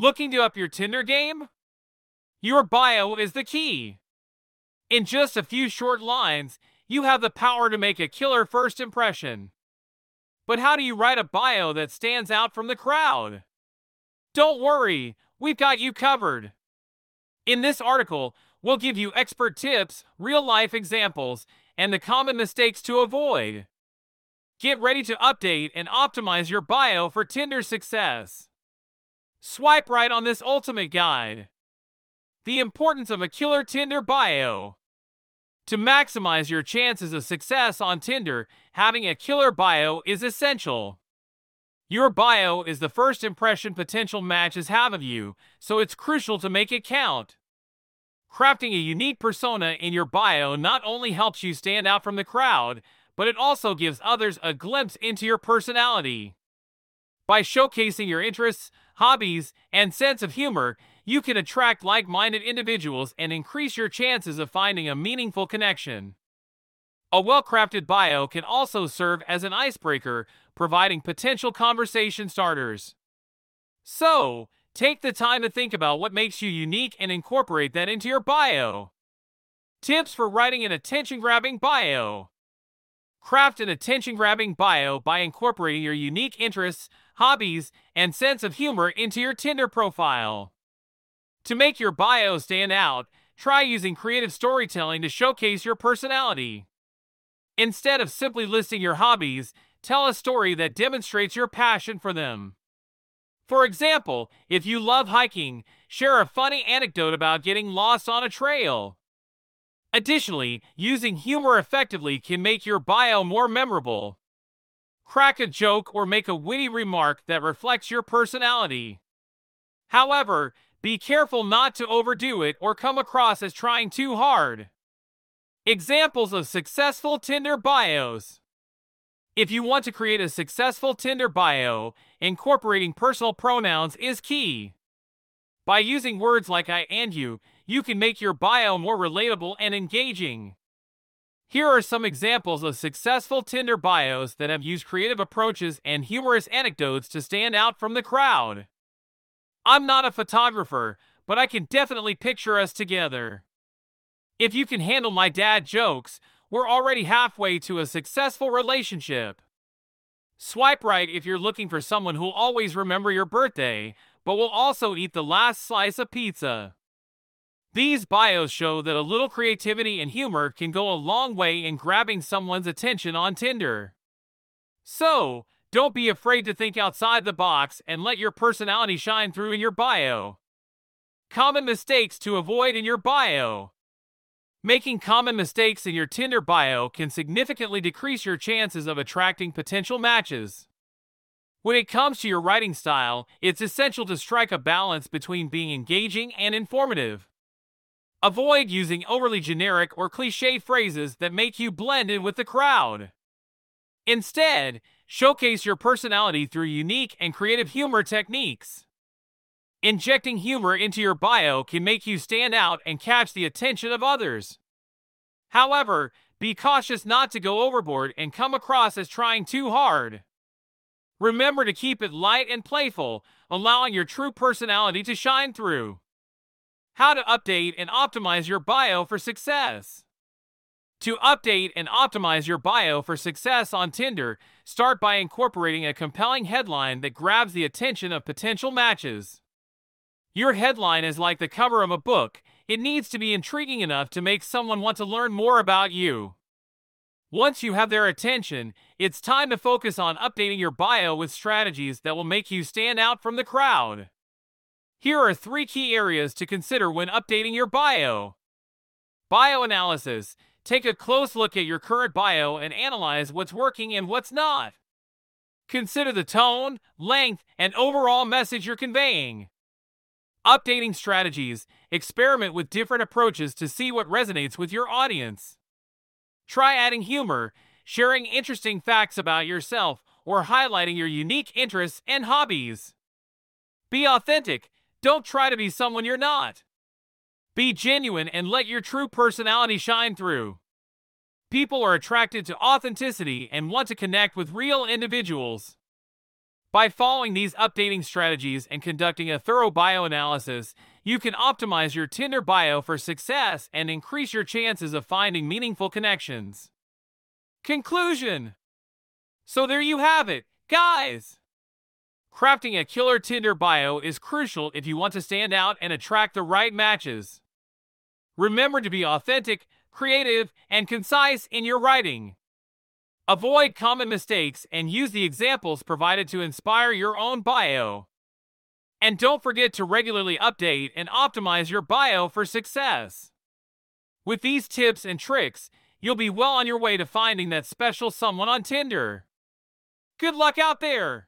Looking to up your Tinder game? Your bio is the key. In just a few short lines, you have the power to make a killer first impression. But how do you write a bio that stands out from the crowd? Don't worry, we've got you covered. In this article, we'll give you expert tips, real life examples, and the common mistakes to avoid. Get ready to update and optimize your bio for Tinder success. Swipe right on this ultimate guide. The importance of a killer Tinder bio. To maximize your chances of success on Tinder, having a killer bio is essential. Your bio is the first impression potential matches have of you, so it's crucial to make it count. Crafting a unique persona in your bio not only helps you stand out from the crowd, but it also gives others a glimpse into your personality. By showcasing your interests, hobbies, and sense of humor, you can attract like minded individuals and increase your chances of finding a meaningful connection. A well crafted bio can also serve as an icebreaker, providing potential conversation starters. So, take the time to think about what makes you unique and incorporate that into your bio. Tips for writing an attention grabbing bio. Craft an attention grabbing bio by incorporating your unique interests, hobbies, and sense of humor into your Tinder profile. To make your bio stand out, try using creative storytelling to showcase your personality. Instead of simply listing your hobbies, tell a story that demonstrates your passion for them. For example, if you love hiking, share a funny anecdote about getting lost on a trail. Additionally, using humor effectively can make your bio more memorable. Crack a joke or make a witty remark that reflects your personality. However, be careful not to overdo it or come across as trying too hard. Examples of successful Tinder bios. If you want to create a successful Tinder bio, incorporating personal pronouns is key. By using words like I and you, you can make your bio more relatable and engaging. Here are some examples of successful Tinder bios that have used creative approaches and humorous anecdotes to stand out from the crowd. I'm not a photographer, but I can definitely picture us together. If you can handle my dad jokes, we're already halfway to a successful relationship. Swipe right if you're looking for someone who'll always remember your birthday, but will also eat the last slice of pizza. These bios show that a little creativity and humor can go a long way in grabbing someone's attention on Tinder. So, don't be afraid to think outside the box and let your personality shine through in your bio. Common mistakes to avoid in your bio. Making common mistakes in your Tinder bio can significantly decrease your chances of attracting potential matches. When it comes to your writing style, it's essential to strike a balance between being engaging and informative. Avoid using overly generic or cliche phrases that make you blend in with the crowd. Instead, Showcase your personality through unique and creative humor techniques. Injecting humor into your bio can make you stand out and catch the attention of others. However, be cautious not to go overboard and come across as trying too hard. Remember to keep it light and playful, allowing your true personality to shine through. How to update and optimize your bio for success. To update and optimize your bio for success on Tinder, start by incorporating a compelling headline that grabs the attention of potential matches. Your headline is like the cover of a book, it needs to be intriguing enough to make someone want to learn more about you. Once you have their attention, it's time to focus on updating your bio with strategies that will make you stand out from the crowd. Here are three key areas to consider when updating your bio. Bio analysis Take a close look at your current bio and analyze what's working and what's not. Consider the tone, length, and overall message you're conveying. Updating strategies. Experiment with different approaches to see what resonates with your audience. Try adding humor, sharing interesting facts about yourself, or highlighting your unique interests and hobbies. Be authentic. Don't try to be someone you're not. Be genuine and let your true personality shine through. People are attracted to authenticity and want to connect with real individuals. By following these updating strategies and conducting a thorough bio analysis, you can optimize your Tinder bio for success and increase your chances of finding meaningful connections. Conclusion So there you have it, guys! Crafting a killer Tinder bio is crucial if you want to stand out and attract the right matches. Remember to be authentic, creative, and concise in your writing. Avoid common mistakes and use the examples provided to inspire your own bio. And don't forget to regularly update and optimize your bio for success. With these tips and tricks, you'll be well on your way to finding that special someone on Tinder. Good luck out there!